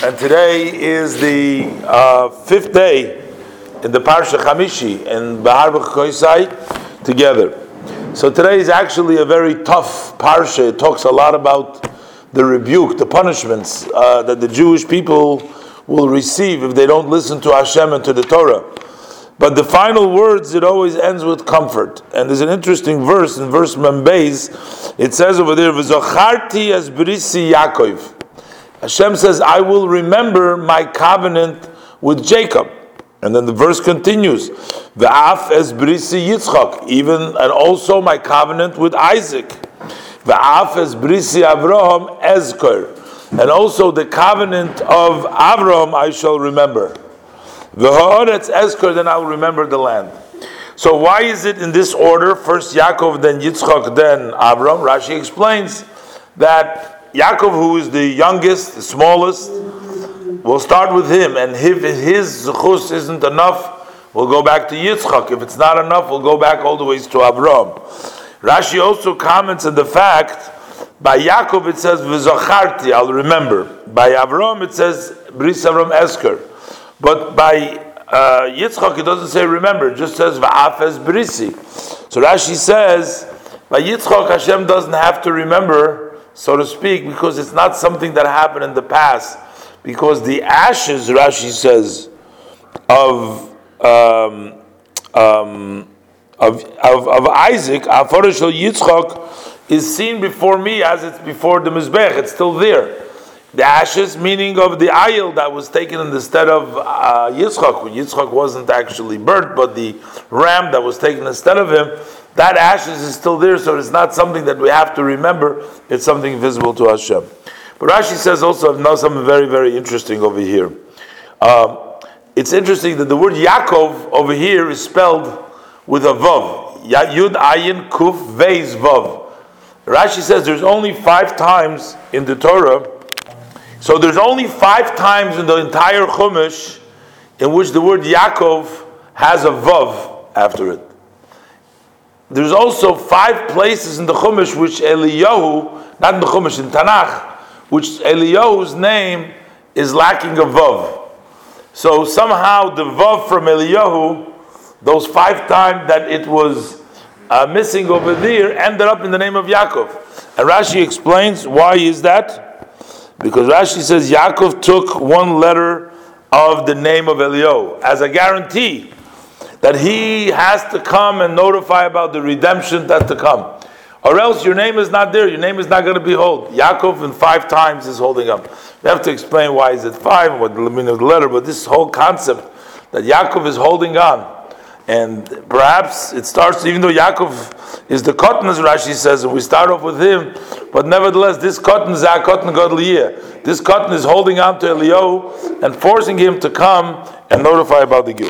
and today is the uh, fifth day in the Parsha Chamishi in Bahar Koisai together. So today is actually a very tough Parsha. It talks a lot about the rebuke, the punishments uh, that the Jewish people will receive if they don't listen to Hashem and to the Torah. But the final words, it always ends with comfort. And there's an interesting verse in verse Membeis. It says over there, "V'zocharti as brisi Yaakov." Hashem says, I will remember my covenant with Jacob. And then the verse continues, V'af es brisi Yitzchak, even and also my covenant with Isaac. V'af es brisi Avraham ezker. And also the covenant of Avraham I shall remember. V'ha'aretz ezker, then I will remember the land. So why is it in this order? First Yaakov, then Yitzchak, then Avraham? Rashi explains that Yaakov, who is the youngest, the smallest, we'll start with him, and if his zuchus isn't enough, we'll go back to Yitzchak. If it's not enough, we'll go back all the ways to Avram. Rashi also comments on the fact by Yaakov it says v'zacharti, I'll remember. By Avram it says bris Avram ezker, but by uh, Yitzchak it doesn't say remember, it just says v'af es brisi. So Rashi says by Yitzchak Hashem doesn't have to remember so to speak, because it's not something that happened in the past. Because the ashes, Rashi says, of um, um, of, of, of Isaac, Afro shel Yitzchak, is seen before me as it's before the Mizbeach. It's still there. The ashes, meaning of the ayil that was taken in the stead of uh, Yitzchak. Yitzchak wasn't actually burnt, but the ram that was taken instead of him that ashes is still there, so it's not something that we have to remember. It's something visible to Hashem. But Rashi says also, now something very, very interesting over here. Um, it's interesting that the word Yaakov over here is spelled with a vav. Yud ayin kuf veiz vav. Rashi says there's only five times in the Torah. So there's only five times in the entire Chumash in which the word Yaakov has a vav after it. There's also five places in the Chumash which Eliyahu, not in the Chumash, in Tanakh, which Eliyahu's name is lacking a Vav. So somehow the Vav from Eliyahu, those five times that it was uh, missing over there, ended up in the name of Yaakov. And Rashi explains why is that? Because Rashi says Yaakov took one letter of the name of Eliyahu as a guarantee that he has to come and notify about the redemption that's to come. Or else your name is not there, your name is not going to be held. Yaakov in five times is holding up. We have to explain why is it five what the meaning of the letter, but this whole concept that Yaakov is holding on. And perhaps it starts, even though Yaakov is the cotton, as Rashi says, and we start off with him, but nevertheless, this cotton is our cotton Godliah. This cotton is holding on to Eliyahu and forcing him to come and notify about the geulah.